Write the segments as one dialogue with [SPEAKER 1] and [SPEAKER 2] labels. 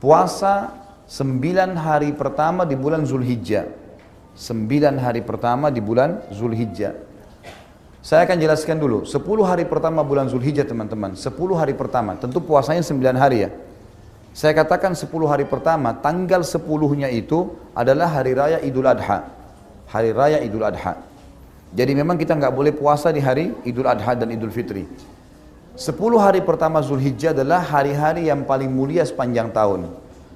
[SPEAKER 1] puasa sembilan hari pertama di bulan Zulhijjah. Sembilan hari pertama di bulan Zulhijjah. Saya akan jelaskan dulu, sepuluh hari pertama bulan Zulhijjah teman-teman, sepuluh hari pertama, tentu puasanya sembilan hari ya. Saya katakan sepuluh hari pertama, tanggal sepuluhnya itu adalah hari raya Idul Adha. Hari raya Idul Adha. Jadi memang kita nggak boleh puasa di hari Idul Adha dan Idul Fitri. Sepuluh hari pertama Zulhijjah adalah hari-hari yang paling mulia sepanjang tahun.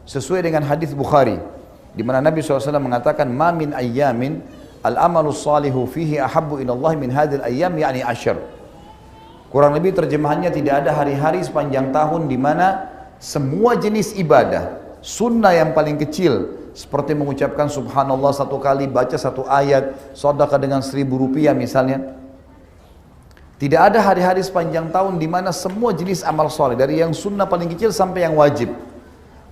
[SPEAKER 1] Sesuai dengan hadis Bukhari, di mana Nabi SAW mengatakan, "Ma min ayyamin al-amalu salihu fihi ahabbu ila Allah min hadil ayyam yakni asyr." Kurang lebih terjemahannya tidak ada hari-hari sepanjang tahun di mana semua jenis ibadah, sunnah yang paling kecil, seperti mengucapkan subhanallah satu kali, baca satu ayat, sodaka dengan seribu rupiah misalnya. Tidak ada hari-hari sepanjang tahun di mana semua jenis amal soleh, dari yang sunnah paling kecil sampai yang wajib,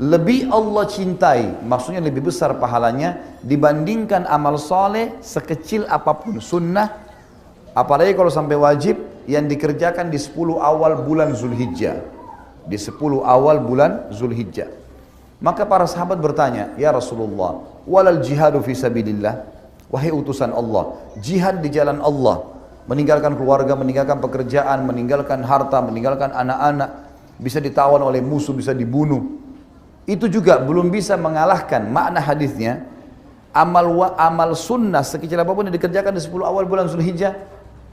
[SPEAKER 1] lebih Allah cintai, maksudnya lebih besar pahalanya dibandingkan amal soleh sekecil apa pun sunnah, apalagi kalau sampai wajib yang dikerjakan di 10 awal bulan Zulhijjah. Di 10 awal bulan Zulhijjah. Maka para sahabat bertanya, Ya Rasulullah, walal jihadu fi sabilillah, wahai utusan Allah, jihad di jalan Allah, meninggalkan keluarga, meninggalkan pekerjaan, meninggalkan harta, meninggalkan anak-anak, bisa ditawan oleh musuh, bisa dibunuh, itu juga belum bisa mengalahkan makna hadisnya amal wa, amal sunnah sekecil apa pun yang dikerjakan di 10 awal bulan Zulhijjah.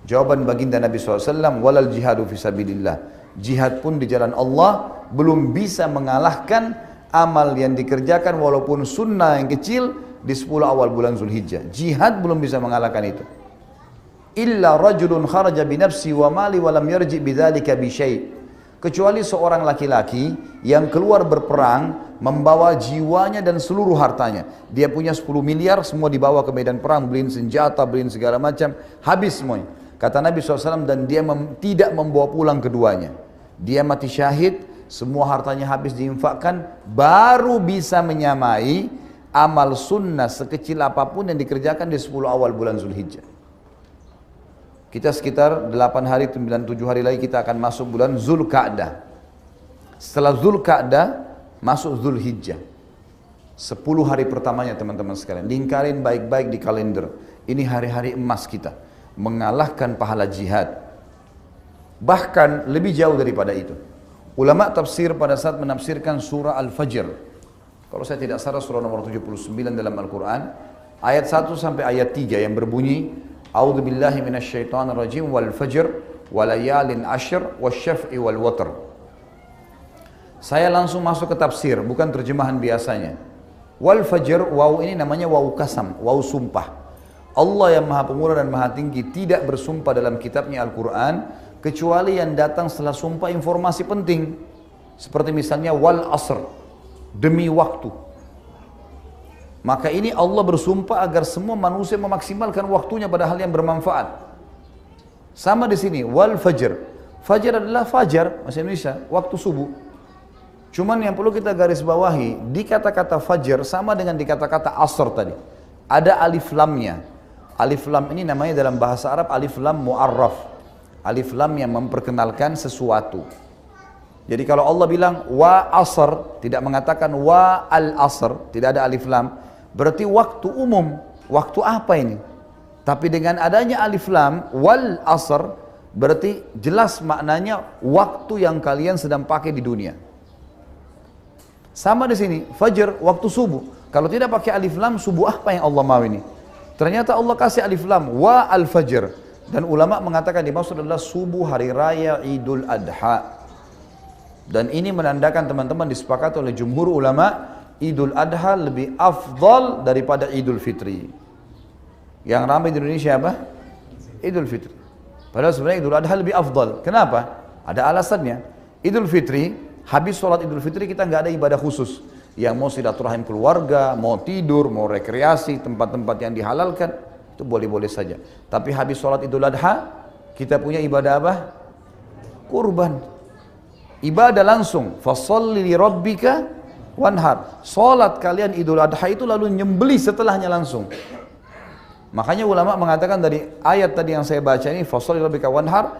[SPEAKER 1] Jawaban baginda Nabi SAW walal jihadu fisabilillah jihad pun di jalan Allah belum bisa mengalahkan amal yang dikerjakan walaupun sunnah yang kecil di 10 awal bulan Zulhijjah. Jihad belum bisa mengalahkan itu illa rajulun kharaja binafsi wa mali wa lam yarji bidzalika bi syai' kecuali seorang laki-laki yang keluar berperang membawa jiwanya dan seluruh hartanya. Dia punya 10 miliar, semua dibawa ke medan perang, beliin senjata, beliin segala macam, habis semuanya. Kata Nabi SAW dan dia mem tidak membawa pulang keduanya. Dia mati syahid, semua hartanya habis diinfakkan, baru bisa menyamai amal sunnah sekecil apa pun yang dikerjakan di 10 awal bulan Zulhijjah. Kita sekitar 8 hari, 9, 7 hari lagi kita akan masuk bulan Zulkaadah. Setelah Zulkaadah, masuk Zulhijjah. 10 hari pertamanya teman-teman sekalian. Lingkarin baik-baik di kalender. Ini hari-hari emas kita. Mengalahkan pahala jihad. Bahkan lebih jauh daripada itu. Ulama tafsir pada saat menafsirkan surah Al-Fajr. Kalau saya tidak salah surah nomor 79 dalam Al-Quran. Ayat 1 sampai ayat 3 yang berbunyi A'udzu billahi minasyaitonir rajim wal fajr walayalin ashr wasyaf'i wal watr. Saya langsung masuk ke tafsir, bukan terjemahan biasanya. Wal fajr, waw ini namanya waw kasam, waw sumpah. Allah yang maha pemurah dan maha tinggi tidak bersumpah dalam kitabnya Al-Quran kecuali yang datang setelah sumpah informasi penting. Seperti misalnya wal asr, demi waktu. Maka ini Allah bersumpah agar semua manusia memaksimalkan waktunya pada hal yang bermanfaat. Sama di sini, wal fajr. Fajar adalah fajar, bahasa Indonesia, waktu subuh. Cuman yang perlu kita garis bawahi, di kata-kata fajar sama dengan di kata-kata asr tadi. Ada alif lamnya. Alif lam ini namanya dalam bahasa Arab alif lam mu'arraf. Alif lam yang memperkenalkan sesuatu. Jadi kalau Allah bilang wa asr, tidak mengatakan wa al asr, tidak ada alif lam, berarti waktu umum. Waktu apa ini? Tapi dengan adanya alif lam wal asr, berarti jelas maknanya waktu yang kalian sedang pakai di dunia. Sama di sini, fajar waktu subuh. Kalau tidak pakai alif lam, subuh apa yang Allah mau ini? Ternyata Allah kasih alif lam wa al fajr dan ulama mengatakan dimaksud adalah subuh hari raya Idul Adha. Dan ini menandakan teman-teman disepakati oleh jumhur ulama Idul Adha lebih afdal daripada Idul Fitri. Yang ramai di Indonesia apa? Idul Fitri. Padahal sebenarnya Idul Adha lebih afdal. Kenapa? Ada alasannya. Idul Fitri, habis sholat Idul Fitri kita nggak ada ibadah khusus. Yang mau silaturahim keluarga, mau tidur, mau rekreasi, tempat-tempat yang dihalalkan, itu boleh-boleh saja. Tapi habis sholat Idul Adha, kita punya ibadah apa? Kurban. Ibadah langsung. Fasalli li rabbika wanhar. Salat kalian Idul Adha itu lalu nyembeli setelahnya langsung. Makanya ulama mengatakan dari ayat tadi yang saya baca ini fasalli rabbika wanhar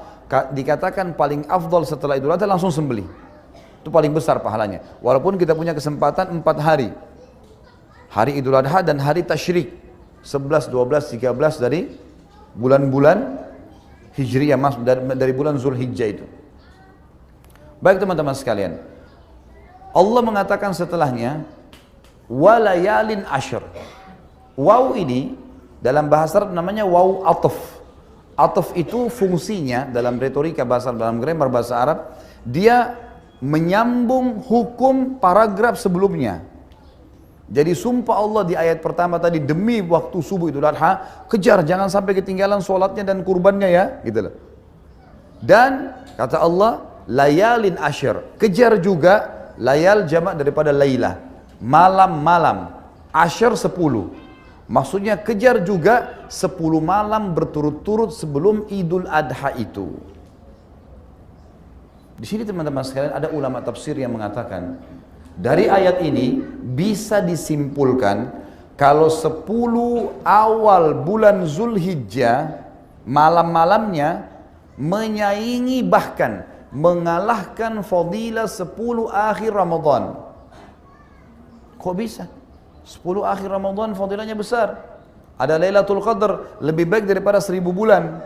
[SPEAKER 1] dikatakan paling afdal setelah Idul Adha langsung sembeli. Itu paling besar pahalanya. Walaupun kita punya kesempatan empat hari. Hari Idul Adha dan hari Tashrik. 11, 12, 13 dari bulan-bulan Hijriyah mas dari bulan Zulhijjah itu. Baik teman-teman sekalian. Allah mengatakan setelahnya walayalin ashir. Waw ini dalam bahasa Arab namanya waw ataf. Ataf itu fungsinya dalam retorika bahasa dalam grammar bahasa Arab dia menyambung hukum paragraf sebelumnya. Jadi sumpah Allah di ayat pertama tadi demi waktu subuh itu Adha kejar jangan sampai ketinggalan sholatnya dan kurbannya ya gitu loh. Dan kata Allah layalin ashir kejar juga layal jamak daripada laylah. Malam-malam ashir sepuluh. Maksudnya kejar juga 10 malam berturut-turut sebelum Idul Adha itu. Di sini teman-teman sekalian ada ulama tafsir yang mengatakan dari ayat ini bisa disimpulkan kalau 10 awal bulan Zulhijjah malam-malamnya menyaingi bahkan mengalahkan fadilah 10 akhir Ramadan. Kok bisa? 10 akhir Ramadan fadilahnya besar. Ada Lailatul Qadar lebih baik daripada seribu bulan.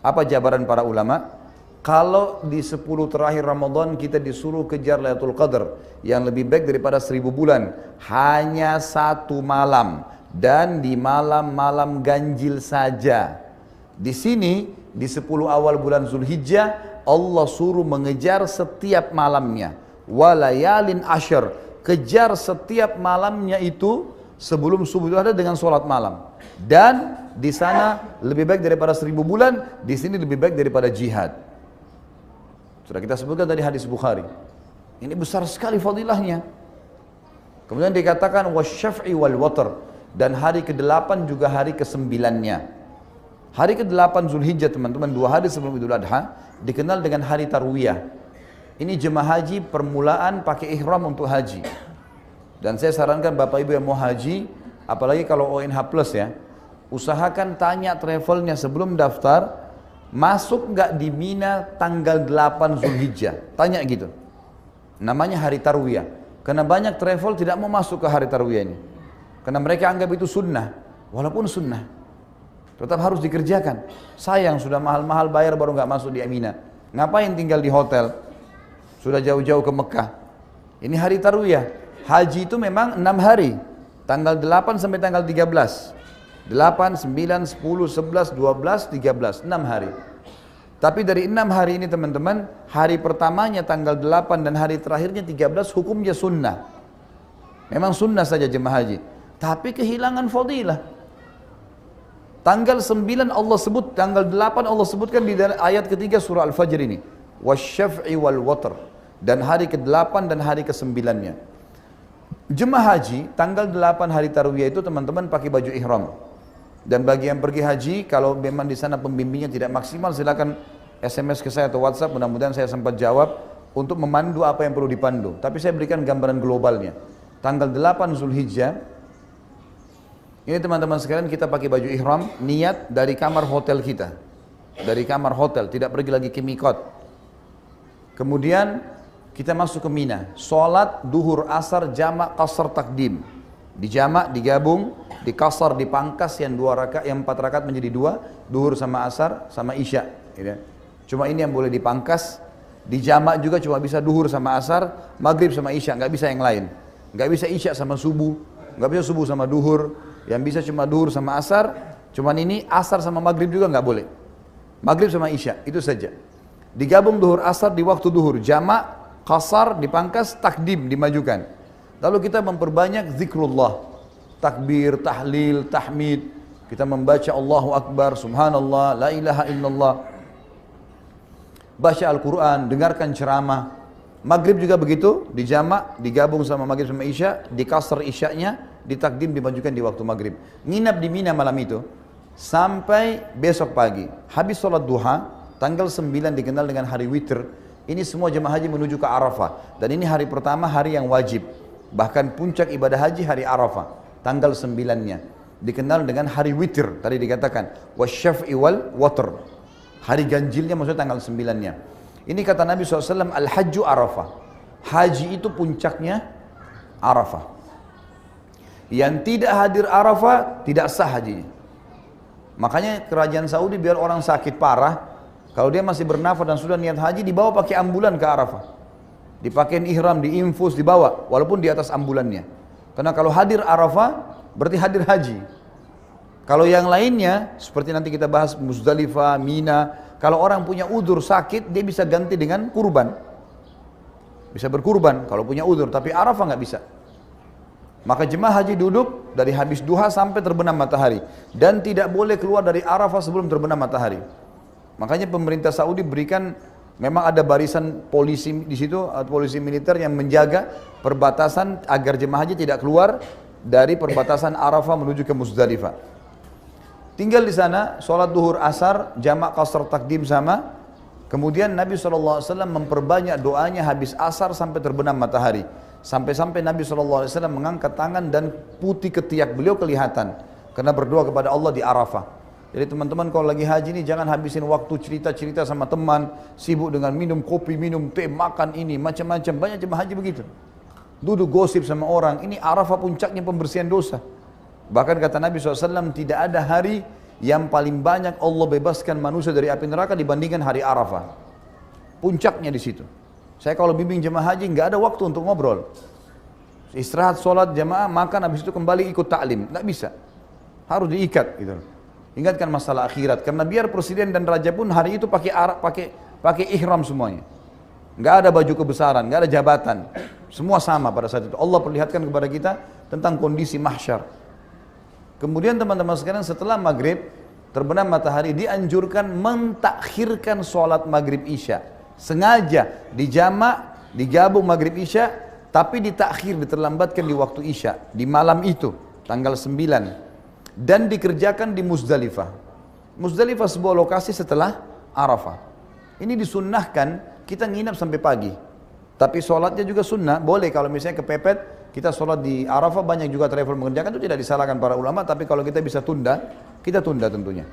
[SPEAKER 1] Apa jabaran para ulama? Kalau di 10 terakhir Ramadan kita disuruh kejar Lailatul Qadar yang lebih baik daripada seribu bulan. Hanya satu malam dan di malam-malam ganjil saja. Di sini di 10 awal bulan Zulhijjah Allah suruh mengejar setiap malamnya. Walayalin asyar kejar setiap malamnya itu sebelum subuh itu ada dengan sholat malam. Dan di sana lebih baik daripada seribu bulan, di sini lebih baik daripada jihad. Sudah kita sebutkan tadi hadis Bukhari. Ini besar sekali fadilahnya. Kemudian dikatakan wasyaf'i wal watar dan hari ke-8 juga hari ke-9-nya. Hari ke-8 Zulhijjah teman-teman, dua hari sebelum Idul Adha dikenal dengan hari Tarwiyah. Ini jemaah haji permulaan pakai ihram untuk haji. Dan saya sarankan Bapak Ibu yang mau haji, apalagi kalau ONH plus ya, usahakan tanya travelnya sebelum daftar, masuk nggak di Mina tanggal 8 Zulhijjah. Tanya gitu. Namanya hari Tarwiyah. Karena banyak travel tidak mau masuk ke hari Tarwiyah ini. Karena mereka anggap itu sunnah. Walaupun sunnah. Tetap harus dikerjakan. Sayang sudah mahal-mahal bayar baru nggak masuk di Mina. Ngapain tinggal di hotel? Sudah jauh-jauh ke Mekah. Ini hari Tarwiyah. Haji itu memang enam hari. Tanggal 8 sampai tanggal 13. 8, 9, 10, 11, 12, 13. 6 hari. Tapi dari enam hari ini teman-teman, hari pertamanya tanggal 8 dan hari terakhirnya 13 hukumnya sunnah. Memang sunnah saja jemaah haji. Tapi kehilangan fadilah. Tanggal 9 Allah sebut, tanggal 8 Allah sebutkan di ayat ketiga surah Al-Fajr ini. Wasyaf'i wal watr dan hari ke-8 dan hari ke-9-nya. Jemaah haji tanggal 8 hari tarwiyah itu teman-teman pakai baju ihram. Dan bagi yang pergi haji kalau memang di sana pembimbingnya tidak maksimal silakan SMS ke saya atau WhatsApp mudah-mudahan saya sempat jawab untuk memandu apa yang perlu dipandu. Tapi saya berikan gambaran globalnya. Tanggal 8 Zulhijjah ini teman-teman sekalian kita pakai baju ihram niat dari kamar hotel kita. Dari kamar hotel, tidak pergi lagi ke mikot. Kemudian kita masuk ke Mina. Sholat duhur asar jamak kasar takdim. Di jamak digabung, di kasar dipangkas yang dua rakaat, yang empat rakaat menjadi dua, duhur sama asar sama isya. Gitu. Cuma ini yang boleh dipangkas. Di jamak juga cuma bisa duhur sama asar, maghrib sama isya, nggak bisa yang lain. Nggak bisa isya sama subuh, nggak bisa subuh sama duhur. Yang bisa cuma duhur sama asar, cuman ini asar sama maghrib juga nggak boleh. Maghrib sama isya, itu saja. Digabung duhur asar di waktu duhur, jamak Kasar dipangkas, takdim dimajukan. Lalu kita memperbanyak zikrullah. Takbir, tahlil, tahmid. Kita membaca Allahu Akbar, Subhanallah, La ilaha illallah. Baca Al-Quran, dengarkan ceramah. Maghrib juga begitu, dijamak, digabung sama maghrib sama isya, dikasar isyanya, ditakdim dimajukan di waktu maghrib. Nginap di Mina malam itu, sampai besok pagi. Habis sholat duha, tanggal 9 dikenal dengan hari witr, ini semua jemaah haji menuju ke Arafah. Dan ini hari pertama hari yang wajib. Bahkan puncak ibadah haji hari Arafah. Tanggal sembilannya. Dikenal dengan hari witir. Tadi dikatakan. Wasyaf'i wal watr. Hari ganjilnya maksudnya tanggal sembilannya. Ini kata Nabi SAW. Al-hajju Arafah. haji itu puncaknya Arafah. Yang tidak hadir Arafah tidak sah hajinya. Makanya kerajaan Saudi biar orang sakit parah, kalau dia masih bernafas dan sudah niat haji dibawa pakai ambulan ke Arafah. Dipakai ihram, diinfus, dibawa walaupun di atas ambulannya. Karena kalau hadir Arafah berarti hadir haji. Kalau yang lainnya seperti nanti kita bahas Muzdalifah, Mina, kalau orang punya udur sakit dia bisa ganti dengan kurban. Bisa berkurban kalau punya udur, tapi Arafah nggak bisa. Maka jemaah haji duduk dari habis duha sampai terbenam matahari dan tidak boleh keluar dari Arafah sebelum terbenam matahari. Makanya pemerintah Saudi berikan memang ada barisan polisi di situ atau polisi militer yang menjaga perbatasan agar jemaah haji tidak keluar dari perbatasan Arafah menuju ke Muzdalifah. Tinggal di sana, sholat duhur asar, jamak kasar takdim sama. Kemudian Nabi SAW memperbanyak doanya habis asar sampai terbenam matahari. Sampai-sampai Nabi SAW mengangkat tangan dan putih ketiak beliau kelihatan. Karena berdoa kepada Allah di Arafah. Jadi teman-teman kalau lagi haji ini jangan habisin waktu cerita-cerita sama teman. Sibuk dengan minum kopi, minum teh, makan ini, macam-macam. Banyak jemaah haji begitu. Duduk gosip sama orang. Ini Arafah puncaknya pembersihan dosa. Bahkan kata Nabi SAW tidak ada hari yang paling banyak Allah bebaskan manusia dari api neraka dibandingkan hari Arafah. Puncaknya di situ. Saya kalau bimbing jemaah haji nggak ada waktu untuk ngobrol. Istirahat, sholat, jemaah, makan, habis itu kembali ikut taklim. Nggak bisa. Harus diikat gitu. Ingatkan masalah akhirat. Karena biar presiden dan raja pun hari itu pakai arak, pakai pakai ihram semuanya. Nggak ada baju kebesaran, nggak ada jabatan. Semua sama pada saat itu. Allah perlihatkan kepada kita tentang kondisi mahsyar. Kemudian teman-teman sekalian setelah maghrib terbenam matahari dianjurkan mentakhirkan sholat maghrib isya sengaja dijamak, digabung maghrib isya, tapi ditakhir, diterlambatkan di waktu isya, di malam itu, tanggal 9. Dan dikerjakan di Muzdalifah. Muzdalifah sebuah lokasi setelah Arafah. Ini disunnahkan, kita nginap sampai pagi. Tapi sholatnya juga sunnah, boleh kalau misalnya kepepet, kita sholat di Arafah, banyak juga travel mengerjakan, itu tidak disalahkan para ulama, tapi kalau kita bisa tunda, kita tunda tentunya.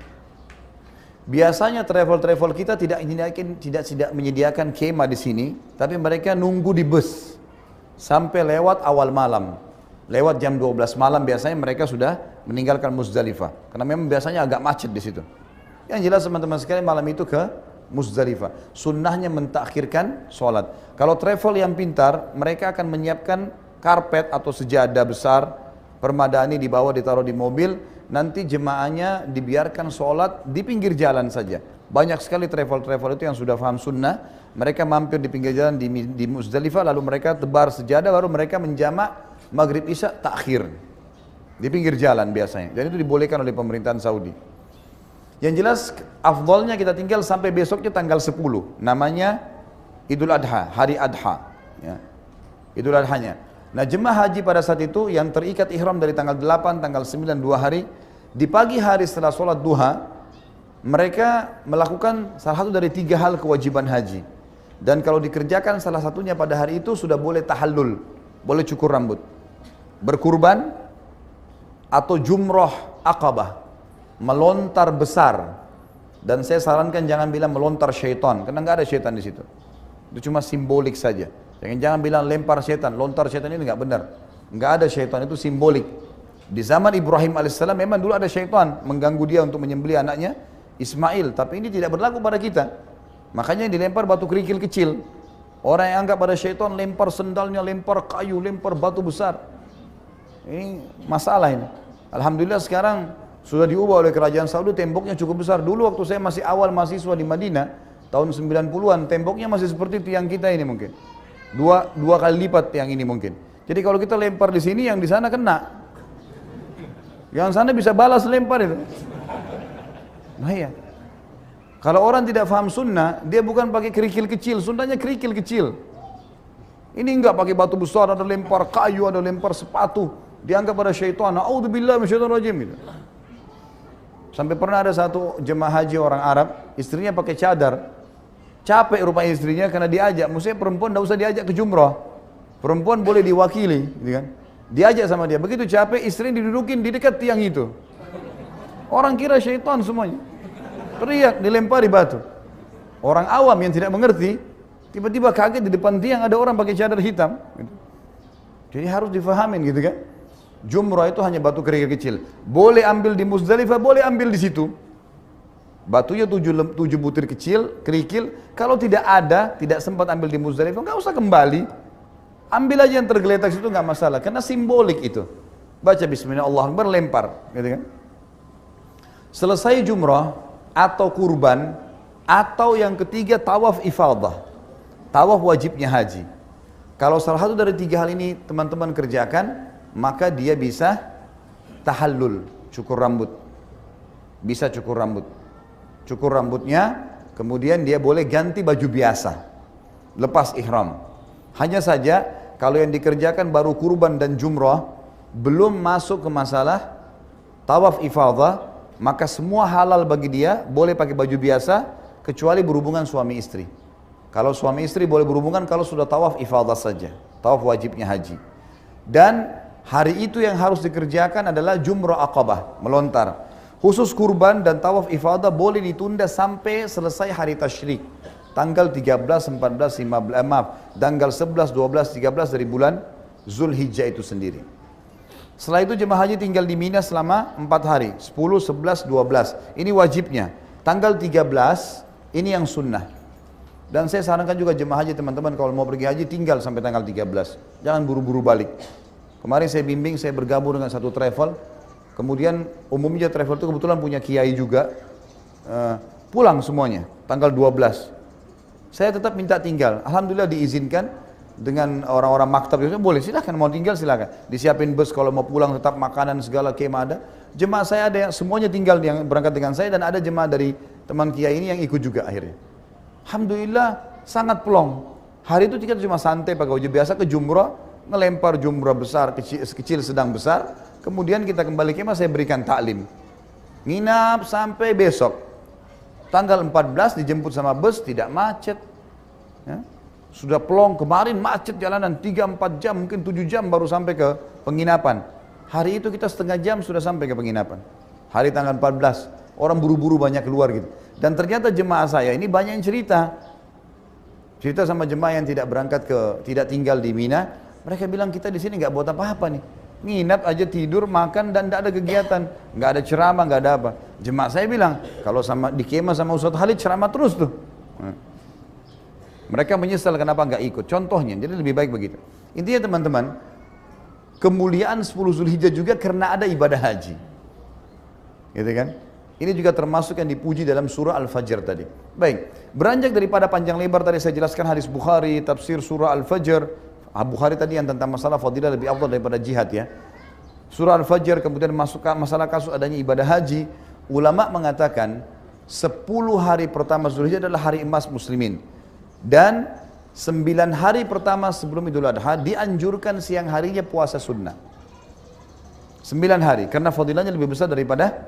[SPEAKER 1] Biasanya travel-travel kita tidak menyediakan, tidak tidak menyediakan kemah di sini, tapi mereka nunggu di bus sampai lewat awal malam. Lewat jam 12 malam biasanya mereka sudah meninggalkan Muzdalifah. Karena memang biasanya agak macet di situ. Yang jelas teman-teman sekalian malam itu ke Muzdalifah. Sunnahnya mentakhirkan sholat. Kalau travel yang pintar, mereka akan menyiapkan karpet atau sejadah besar, permadani dibawa ditaruh di mobil, nanti jemaahnya dibiarkan sholat di pinggir jalan saja. Banyak sekali travel-travel itu yang sudah paham sunnah, mereka mampir di pinggir jalan di, di Muzdalifah, lalu mereka tebar sejadah, baru mereka menjamak maghrib isya takhir. Di pinggir jalan biasanya. Dan itu dibolehkan oleh pemerintahan Saudi. Yang jelas, afdolnya kita tinggal sampai besoknya tanggal 10. Namanya Idul Adha, hari Adha. Ya. Idul Adhanya. Nah jemaah haji pada saat itu yang terikat ihram dari tanggal 8, tanggal 9, dua hari di pagi hari setelah sholat duha, mereka melakukan salah satu dari tiga hal kewajiban haji. Dan kalau dikerjakan salah satunya pada hari itu sudah boleh tahallul, boleh cukur rambut. Berkurban atau jumroh akabah, melontar besar. Dan saya sarankan jangan bilang melontar syaitan, karena nggak ada syaitan di situ. Itu cuma simbolik saja. Jangan jangan bilang lempar syaitan, lontar syaitan ini nggak benar. Nggak ada syaitan itu simbolik. Di zaman Ibrahim alaihissalam memang dulu ada syaitan mengganggu dia untuk menyembelih anaknya Ismail, tapi ini tidak berlaku pada kita. Makanya dilempar batu kerikil kecil. Orang yang anggap pada syaitan lempar sendalnya, lempar kayu, lempar batu besar. Ini masalah ini. Alhamdulillah sekarang sudah diubah oleh kerajaan Saudi temboknya cukup besar. Dulu waktu saya masih awal mahasiswa di Madinah tahun 90-an temboknya masih seperti tiang kita ini mungkin. Dua dua kali lipat yang ini mungkin. Jadi kalau kita lempar di sini yang di sana kena. Yang sana bisa balas lempar itu. Bahaya. Kalau orang tidak faham sunnah, dia bukan pakai kerikil kecil, sunnahnya kerikil kecil. Ini enggak pakai batu besar, ada lempar kayu, ada lempar sepatu. Dianggap pada syaitan. A'udzubillah syaitan rajim itu. Sampai pernah ada satu jemaah haji orang Arab, istrinya pakai cadar. Capek rupanya istrinya karena diajak. Maksudnya perempuan tidak usah diajak ke jumrah. Perempuan boleh diwakili, gitu kan? Diajak sama dia. Begitu capek, istri didudukin di dekat tiang itu. Orang kira syaitan semuanya. Teriak, dilempari batu. Orang awam yang tidak mengerti, Tiba-tiba kaget di depan tiang ada orang pakai cadar hitam. Jadi harus difahamin gitu kan. Jumrah itu hanya batu kerikil kecil. Boleh ambil di Muzdalifah, boleh ambil di situ. Batunya tujuh, tujuh butir kecil, kerikil. Kalau tidak ada, tidak sempat ambil di Muzdalifah, nggak usah kembali. Ambil aja yang tergeletak situ nggak masalah, karena simbolik itu. Baca Bismillah Allah Akbar, lempar, gitu kan? Selesai jumrah atau kurban atau yang ketiga tawaf ifadah. Tawaf wajibnya haji. Kalau salah satu dari tiga hal ini teman-teman kerjakan, maka dia bisa tahallul, cukur rambut. Bisa cukur rambut. Cukur rambutnya, kemudian dia boleh ganti baju biasa. Lepas ihram. Hanya saja kalau yang dikerjakan baru kurban dan jumrah, belum masuk ke masalah tawaf ifadah, maka semua halal bagi dia, boleh pakai baju biasa, kecuali berhubungan suami istri. Kalau suami istri boleh berhubungan kalau sudah tawaf ifadah saja. Tawaf wajibnya haji. Dan hari itu yang harus dikerjakan adalah jumrah akabah, melontar. Khusus kurban dan tawaf ifadah boleh ditunda sampai selesai hari tasyrik. Tanggal 13, 14, 15, eh, maaf, tanggal 11, 12, 13 dari bulan Zulhijjah itu sendiri. Setelah itu jemaah haji tinggal di Mina selama 4 hari, 10, 11, 12. Ini wajibnya. Tanggal 13, ini yang sunnah. Dan saya sarankan juga jemaah haji teman-teman kalau mau pergi haji tinggal sampai tanggal 13. Jangan buru-buru balik. Kemarin saya bimbing, saya bergabung dengan satu travel. Kemudian umumnya travel itu kebetulan punya kiai juga. Uh, pulang semuanya, tanggal 12. Saya tetap minta tinggal. Alhamdulillah diizinkan dengan orang-orang maktab itu boleh silahkan mau tinggal silahkan disiapin bus kalau mau pulang tetap makanan segala kemah ada jemaah saya ada yang semuanya tinggal yang berangkat dengan saya dan ada jemaah dari teman kiai ini yang ikut juga akhirnya Alhamdulillah sangat plong. Hari itu kita cuma santai pakai baju biasa ke jumrah, ngelempar jumrah besar, kecil, kecil sedang besar. Kemudian kita kembali ke saya berikan taklim. Nginap sampai besok. Tanggal 14 dijemput sama bus, tidak macet. Ya. Sudah plong, kemarin macet jalanan 3-4 jam, mungkin 7 jam baru sampai ke penginapan. Hari itu kita setengah jam sudah sampai ke penginapan. Hari tanggal 14, orang buru-buru banyak keluar gitu. Dan ternyata jemaah saya ini banyak yang cerita. Cerita sama jemaah yang tidak berangkat ke, tidak tinggal di Mina. Mereka bilang kita di sini nggak buat apa-apa nih. Nginap aja tidur, makan dan tidak ada kegiatan. nggak ada ceramah, nggak ada apa. Jemaah saya bilang, kalau sama di kemah sama Ustaz Halid ceramah terus tuh. Hmm. Mereka menyesal kenapa nggak ikut. Contohnya, jadi lebih baik begitu. Intinya teman-teman, kemuliaan 10 Zulhijjah juga karena ada ibadah haji. Gitu kan? Ini juga termasuk yang dipuji dalam surah Al-Fajr tadi. Baik, beranjak daripada panjang lebar tadi saya jelaskan hadis Bukhari, tafsir surah Al-Fajr. Ah, Bukhari tadi yang tentang masalah fadilah lebih afdal daripada jihad ya. Surah Al-Fajr kemudian masuk masalah kasus adanya ibadah haji. Ulama mengatakan 10 hari pertama Zulhijjah adalah hari emas muslimin. Dan 9 hari pertama sebelum Idul Adha dianjurkan siang harinya puasa sunnah. 9 hari karena fadilahnya lebih besar daripada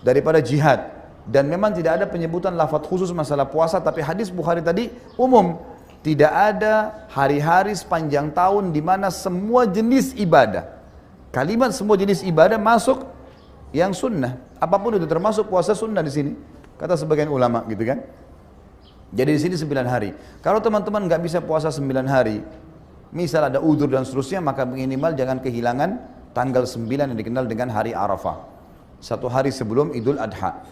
[SPEAKER 1] daripada jihad dan memang tidak ada penyebutan lafaz khusus masalah puasa tapi hadis Bukhari tadi umum tidak ada hari-hari sepanjang tahun di mana semua jenis ibadah kalimat semua jenis ibadah masuk yang sunnah. Apa pun itu termasuk puasa sunnah di sini kata sebagian ulama gitu kan. Jadi di sini sembilan hari. Kalau teman-teman nggak bisa puasa sembilan hari misal ada udur dan seterusnya maka minimal jangan kehilangan tanggal sembilan yang dikenal dengan hari Arafah. Satu hari sebelum Idul Adha.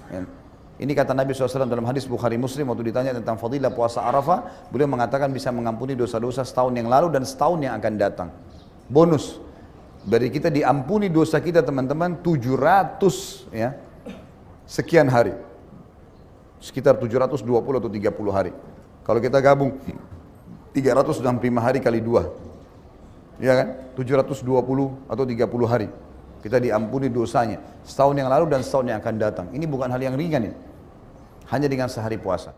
[SPEAKER 1] Ya. Ini kata Nabi SAW dalam hadis Bukhari Muslim waktu ditanya tentang fadilah puasa Arafah, beliau mengatakan bisa mengampuni dosa-dosa setahun yang lalu dan setahun yang akan datang. Bonus dari kita diampuni dosa kita teman-teman 700 ya sekian hari. Sekitar 720 atau 30 hari. Kalau kita gabung 365 hari kali dua, ya kan? 720 atau 30 hari. Kita diampuni dosanya setahun yang lalu dan setahun yang akan datang. Ini bukan hal yang ringan ini. Hanya dengan sehari puasa.